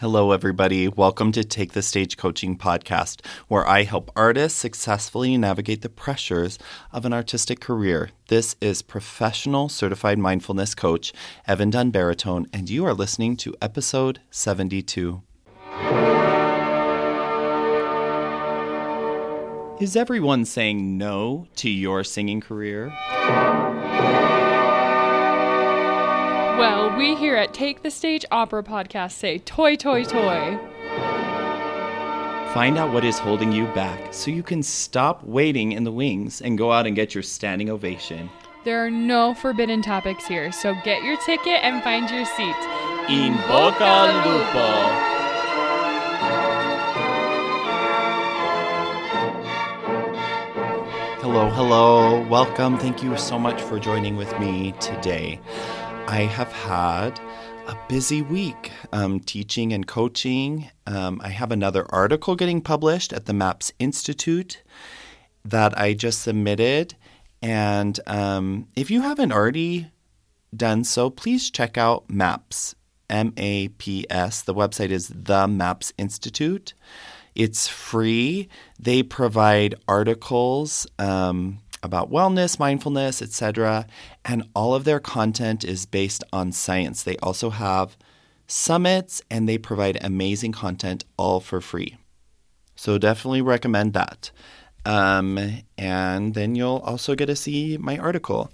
Hello, everybody. Welcome to Take the Stage Coaching Podcast, where I help artists successfully navigate the pressures of an artistic career. This is professional certified mindfulness coach Evan Dunn baritone, and you are listening to episode 72. Is everyone saying no to your singing career? Well, we here at Take the Stage Opera Podcast say toi, toi, toi. Find out what is holding you back so you can stop waiting in the wings and go out and get your standing ovation. There are no forbidden topics here, so get your ticket and find your seat. In bocca Lupo. Hello, hello, welcome. Thank you so much for joining with me today. I have had a busy week um, teaching and coaching. Um, I have another article getting published at the MAPS Institute that I just submitted. And um, if you haven't already done so, please check out MAPS, M A P S. The website is the MAPS Institute. It's free. They provide articles. Um, about wellness, mindfulness, etc. And all of their content is based on science. They also have summits and they provide amazing content all for free. So definitely recommend that. Um, and then you'll also get to see my article,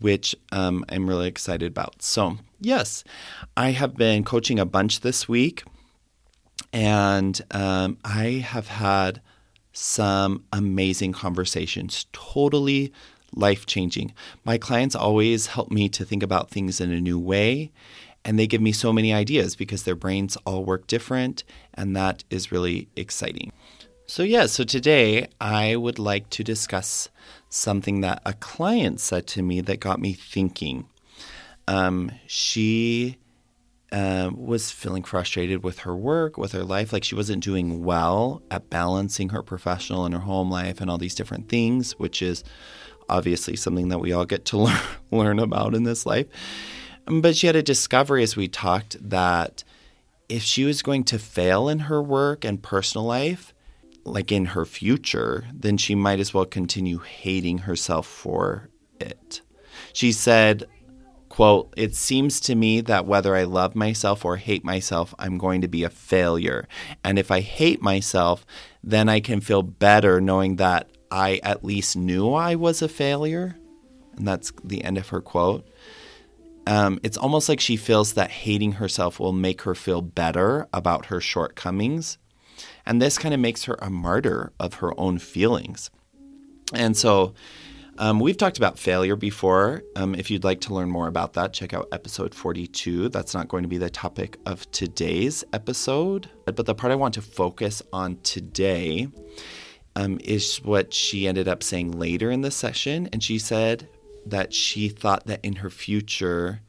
which um, I'm really excited about. So, yes, I have been coaching a bunch this week, and um, I have had some amazing conversations, totally life changing. My clients always help me to think about things in a new way, and they give me so many ideas because their brains all work different, and that is really exciting. So, yeah, so today I would like to discuss something that a client said to me that got me thinking. Um, she uh, was feeling frustrated with her work, with her life. Like she wasn't doing well at balancing her professional and her home life and all these different things, which is obviously something that we all get to learn, learn about in this life. But she had a discovery as we talked that if she was going to fail in her work and personal life, like in her future, then she might as well continue hating herself for it. She said, Quote, it seems to me that whether I love myself or hate myself, I'm going to be a failure. And if I hate myself, then I can feel better knowing that I at least knew I was a failure. And that's the end of her quote. Um, it's almost like she feels that hating herself will make her feel better about her shortcomings. And this kind of makes her a martyr of her own feelings. And so um, we've talked about failure before. Um, if you'd like to learn more about that, check out episode 42. That's not going to be the topic of today's episode, but the part I want to focus on today um, is what she ended up saying later in the session. And she said that she thought that in her future,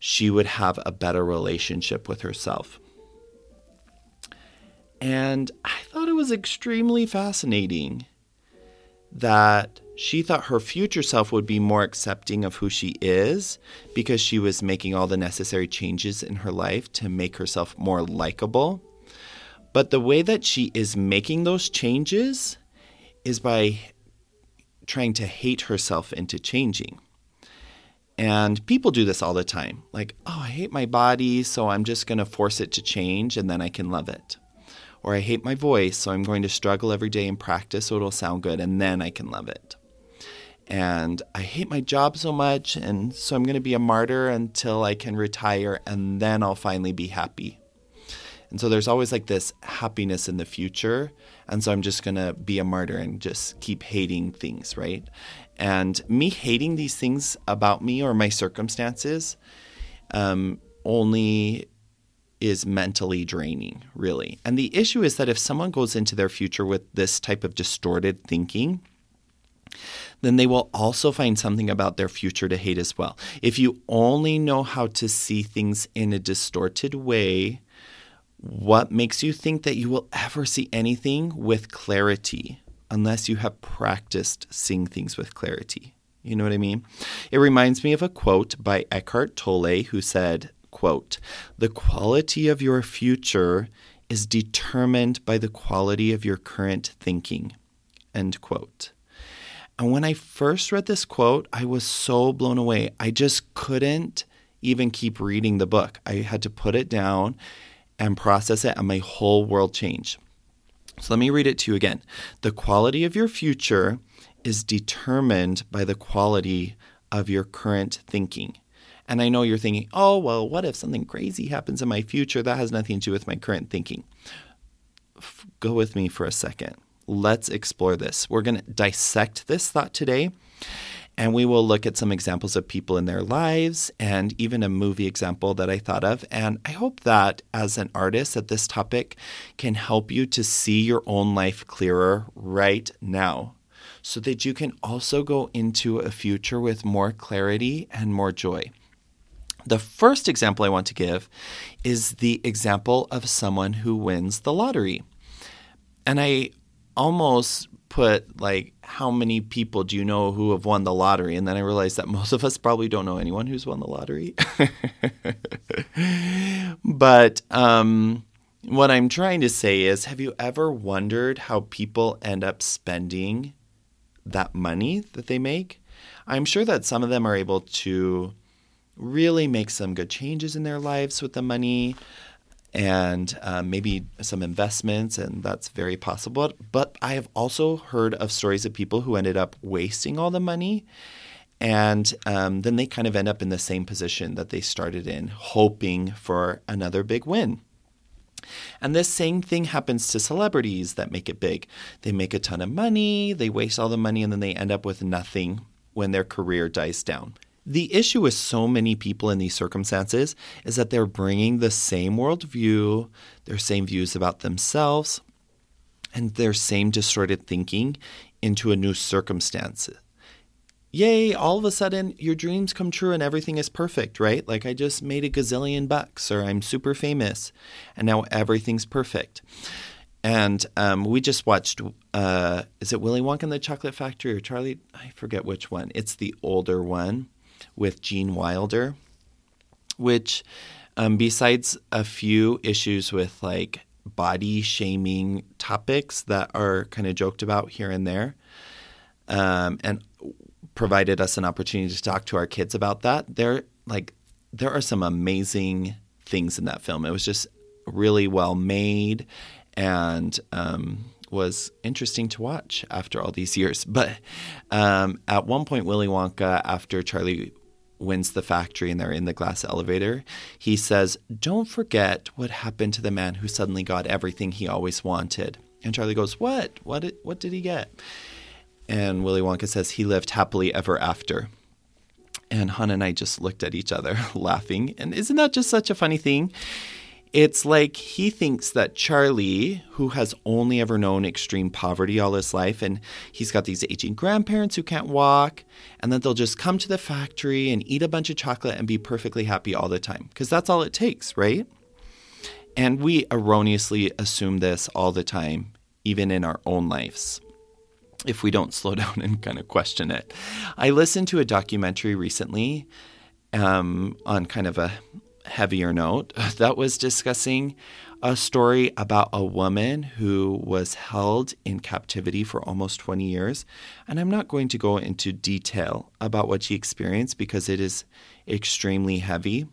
she would have a better relationship with herself. And I thought it was extremely fascinating that she thought her future self would be more accepting of who she is because she was making all the necessary changes in her life to make herself more likable. But the way that she is making those changes is by trying to hate herself into changing. And people do this all the time. Like, oh, I hate my body, so I'm just going to force it to change and then I can love it. Or I hate my voice, so I'm going to struggle every day and practice so it'll sound good and then I can love it and I hate my job so much, and so I'm going to be a martyr until I can retire, and then I'll finally be happy. And so there's always like this happiness in the future. And so I'm just going to be a martyr and just keep hating things, right? And me hating these things about me or my circumstances um, only is mentally draining, really. And the issue is that if someone goes into their future with this type of distorted thinking, then they will also find something about their future to hate as well. If you only know how to see things in a distorted way, what makes you think that you will ever see anything with clarity unless you have practiced seeing things with clarity? You know what I mean? It reminds me of a quote by Eckhart Tolle who said, quote, the quality of your future is determined by the quality of your current thinking, end quote. And when I first read this quote, I was so blown away. I just couldn't even keep reading the book. I had to put it down and process it, and my whole world changed. So let me read it to you again. The quality of your future is determined by the quality of your current thinking. And I know you're thinking, oh, well, what if something crazy happens in my future? That has nothing to do with my current thinking. F- go with me for a second. Let's explore this. We're going to dissect this thought today. And we will look at some examples of people in their lives and even a movie example that I thought of. And I hope that as an artist that this topic can help you to see your own life clearer right now so that you can also go into a future with more clarity and more joy. The first example I want to give is the example of someone who wins the lottery. And I almost put like how many people do you know who have won the lottery? And then i realized that most of us probably don't know anyone who's won the lottery. But um, what i'm trying to say is have you ever wondered how people end up spending that money that they make? I'm sure that some of them are able to really make some good changes in their lives with the money and um, maybe some investments, and that's very possible. But I have also heard of stories of people who ended up wasting all the money. And um, then they kind of end up in the same position that they started in, hoping for another big win. And this same thing happens to celebrities that make it big. They make a ton of money, they waste all the money, and then they end up with nothing when their career dies down. The issue with so many people in these circumstances is that they're bringing the same worldview, their same views about themselves, and their same distorted thinking into a new circumstance. Yay, all of a sudden your dreams come true and everything is perfect, right? Like I just made a gazillion bucks or I'm super famous and now everything's perfect. And um, we just watched, uh, is it Willy Wonka and the Chocolate Factory or Charlie? I forget which one. It's the older one with Gene Wilder, which, um, besides a few issues with like body shaming topics that are kind of joked about here and there, um, and provided us an opportunity to talk to our kids about that. There, like, there are some amazing things in that film. It was just really well made and um, was interesting to watch after all these years. But um, at one point, Willy Wonka, after Charlie wins the factory and they're in the glass elevator, he says, Don't forget what happened to the man who suddenly got everything he always wanted. And Charlie goes, What? What did, what did he get? And Willy Wonka says, He lived happily ever after. And Han and I just looked at each other laughing. And isn't that just such a funny thing? It's like he thinks that Charlie, who has only ever known extreme poverty all his life, and he's got these aging grandparents who can't walk, and that they'll just come to the factory and eat a bunch of chocolate and be perfectly happy all the time. Because that's all it takes, right? And we erroneously assume this all the time, even in our own lives if we don't slow down and kind of question it. I listened to a documentary recently um, on kind of a heavier note that was discussing a story about a woman who was held in captivity for almost 20 years. And I'm not going to go into detail about what she experienced because it is extremely heavy.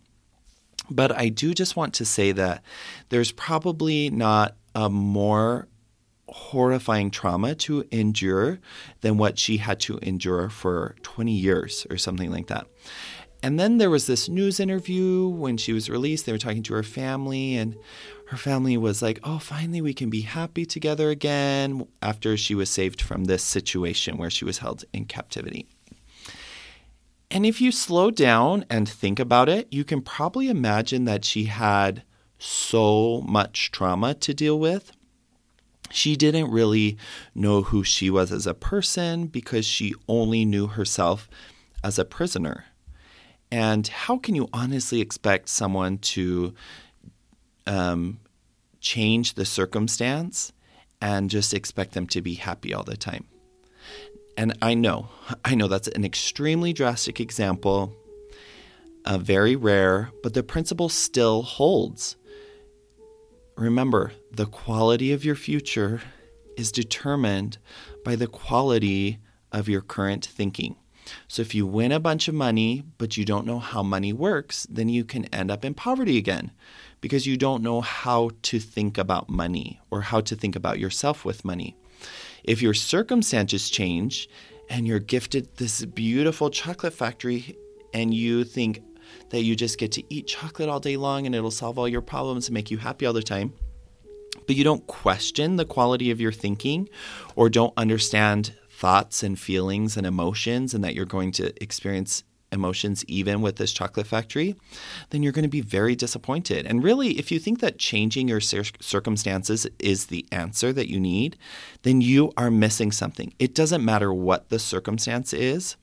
But I do just want to say that there's probably not a more horrifying trauma to endure than what she had to endure for 20 years or something like that. And then there was this news interview when she was released. They were talking to her family, and her family was like, Oh, finally, we can be happy together again after she was saved from this situation where she was held in captivity. And if you slow down and think about it, you can probably imagine that she had so much trauma to deal with. She didn't really know who she was as a person because she only knew herself as a prisoner. And how can you honestly expect someone to um, change the circumstance and just expect them to be happy all the time? And I know, I know that's an extremely drastic example. uh, very rare, but the principle still holds. Remember, the quality of your future is determined by the quality of your current thinking. So if you win a bunch of money, but you don't know how money works, then you can end up in poverty again because you don't know how to think about money or how to think about yourself with money. If your circumstances change and you're gifted this beautiful chocolate factory and you think that you just get to eat chocolate all day long and it'll solve all your problems and make you happy all the time, but you don't question the quality of your thinking or don't understand thoughts and feelings and emotions and that you're going to experience emotions even with this chocolate factory, then you're going to be very disappointed. And really, if you think that changing your circumstances is the answer that you need, then you are missing something. It doesn't matter what the circumstance is.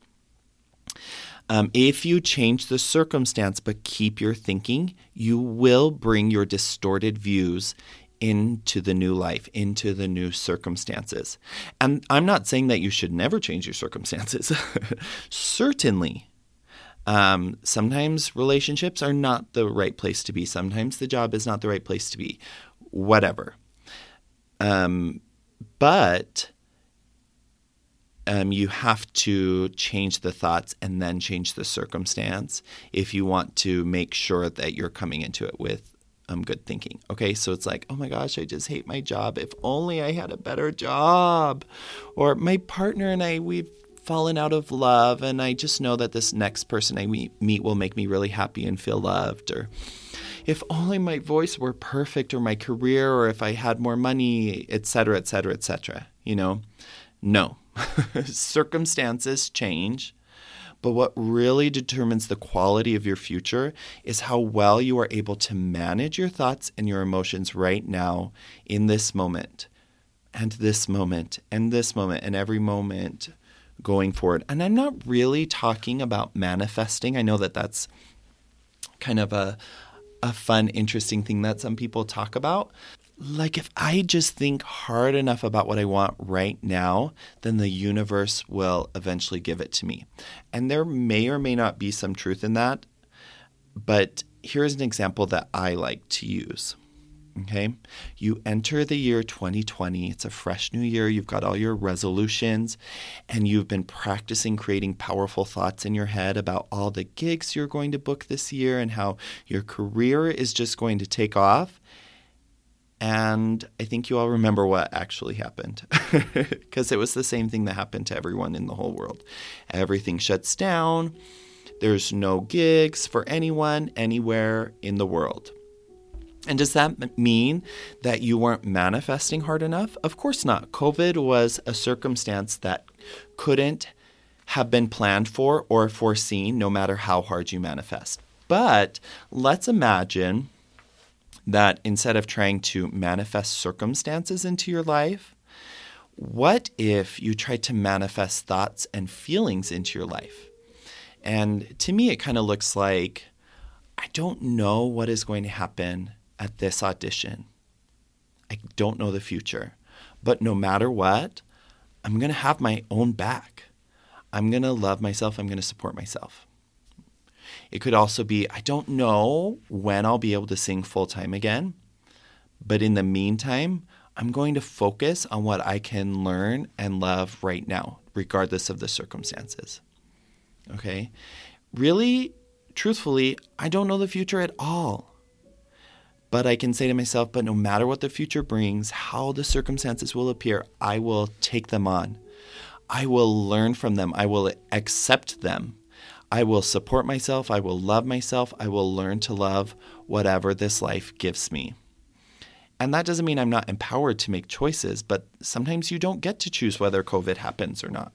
Um, if you change the circumstance but keep your thinking, you will bring your distorted views into the new life, into the new circumstances. And I'm not saying that you should never change your circumstances. Certainly. Um, sometimes relationships are not the right place to be. Sometimes the job is not the right place to be. Whatever. Um, but um, you have to change the thoughts and then change the circumstance if you want to make sure that you're coming into it with um, good thinking. Okay, so it's like, oh my gosh, I just hate my job. If only I had a better job. Or my partner and I, we've fallen out of love, and I just know that this next person I meet will make me really happy and feel loved. Or if only my voice were perfect, or my career, or if I had more money, etc., etc., etc. You know, no. Circumstances change but what really determines the quality of your future is how well you are able to manage your thoughts and your emotions right now in this moment, and this moment, and this moment, and every moment going forward. And I'm not really talking about manifesting. I know that that's kind of a a fun, interesting thing that some people talk about like if I just think hard enough about what I want right now, then the universe will eventually give it to me. And there may or may not be some truth in that, but here's an example that I like to use. Okay. You enter the year 2020. It's a fresh new year. You've got all your resolutions and you've been practicing creating powerful thoughts in your head about all the gigs you're going to book this year and how your career is just going to take off. And I think you all remember what actually happened because it was the same thing that happened to everyone in the whole world. Everything shuts down. There's no gigs for anyone anywhere in the world. And does that mean that you weren't manifesting hard enough? Of course not. COVID was a circumstance that couldn't have been planned for or foreseen, no matter how hard you manifest. But let's imagine that instead of trying to manifest circumstances into your life, what if you tried to manifest thoughts and feelings into your life? And to me, it kind of looks like I don't know what is going to happen at this audition. I don't know the future. But no matter what, I'm going to have my own back. I'm going to love myself. I'm going to support myself. It could also be I don't know when I'll be able to sing full time again, but in the meantime, I'm going to focus on what I can learn and love right now, regardless of the circumstances. Okay? Really, truthfully, I don't know the future at all. But I can say to myself, but no matter what the future brings, how the circumstances will appear, I will take them on. I will learn from them. I will accept them I will support myself. I will love myself. I will learn to love whatever this life gives me. And that doesn't mean I'm not empowered to make choices, but sometimes you don't get to choose whether COVID happens or not.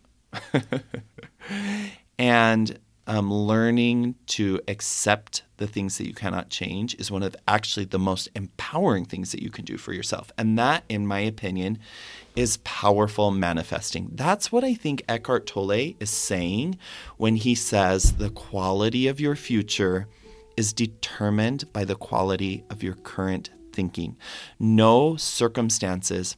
and um, learning to accept the things that you cannot change is one of actually the most empowering things that you can do for yourself. And that, in my opinion, is powerful manifesting. That's what I think Eckhart Tolle is saying when he says the quality of your future is determined by the quality of your current thinking. No circumstances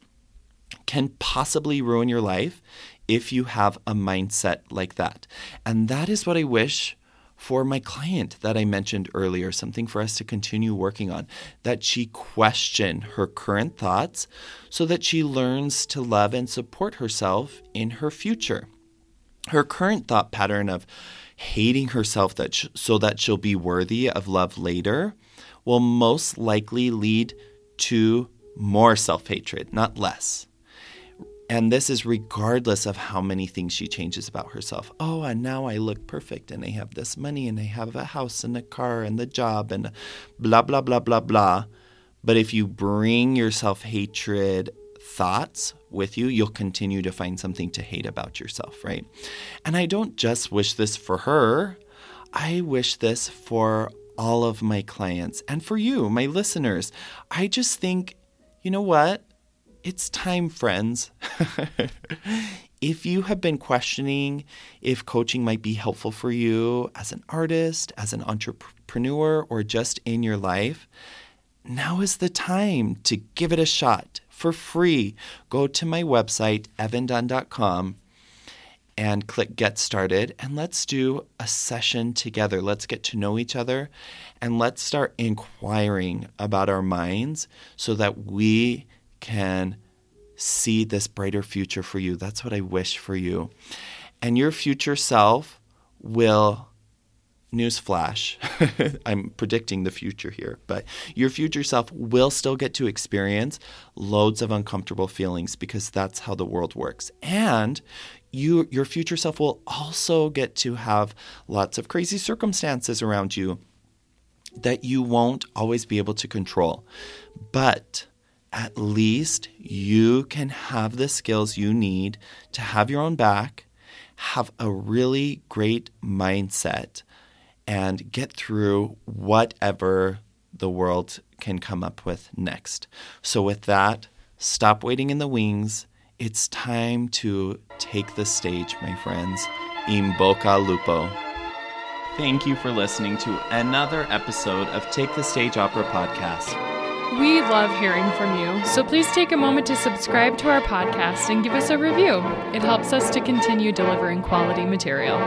can possibly ruin your life if you have a mindset like that. And that is what I wish for my client that I mentioned earlier, something for us to continue working on, that she question her current thoughts so that she learns to love and support herself in her future. Her current thought pattern of hating herself that sh- so that she'll be worthy of love later will most likely lead to more self hatred, not less. And this is regardless of how many things she changes about herself. Oh, and now I look perfect and I have this money and I have a house and a car and the job and blah, blah, blah, blah, blah. But if you bring your self hatred thoughts with you, you'll continue to find something to hate about yourself, right? And I don't just wish this for her, I wish this for all of my clients and for you, my listeners. I just think, you know what? It's time, friends. if you have been questioning if coaching might be helpful for you as an artist, as an entrepreneur, or just in your life, now is the time to give it a shot for free. Go to my website, evandunn.com, and click Get Started, and let's do a session together. Let's get to know each other, and let's start inquiring about our minds so that we can see this brighter future for you. That's what I wish for you. And your future self will, newsflash, I'm predicting the future here, but your future self will still get to experience loads of uncomfortable feelings because that's how the world works. And you, your future self will also get to have lots of crazy circumstances around you that you won't always be able to control. But at least you can have the skills you need to have your own back, have a really great mindset, and get through whatever the world can come up with next. So, with that, stop waiting in the wings. It's time to take the stage, my friends. In bocca lupo. Thank you for listening to another episode of Take the Stage Opera podcast. We love hearing from you, so please take a moment to subscribe to our podcast and give us a review. It helps us to continue delivering quality material.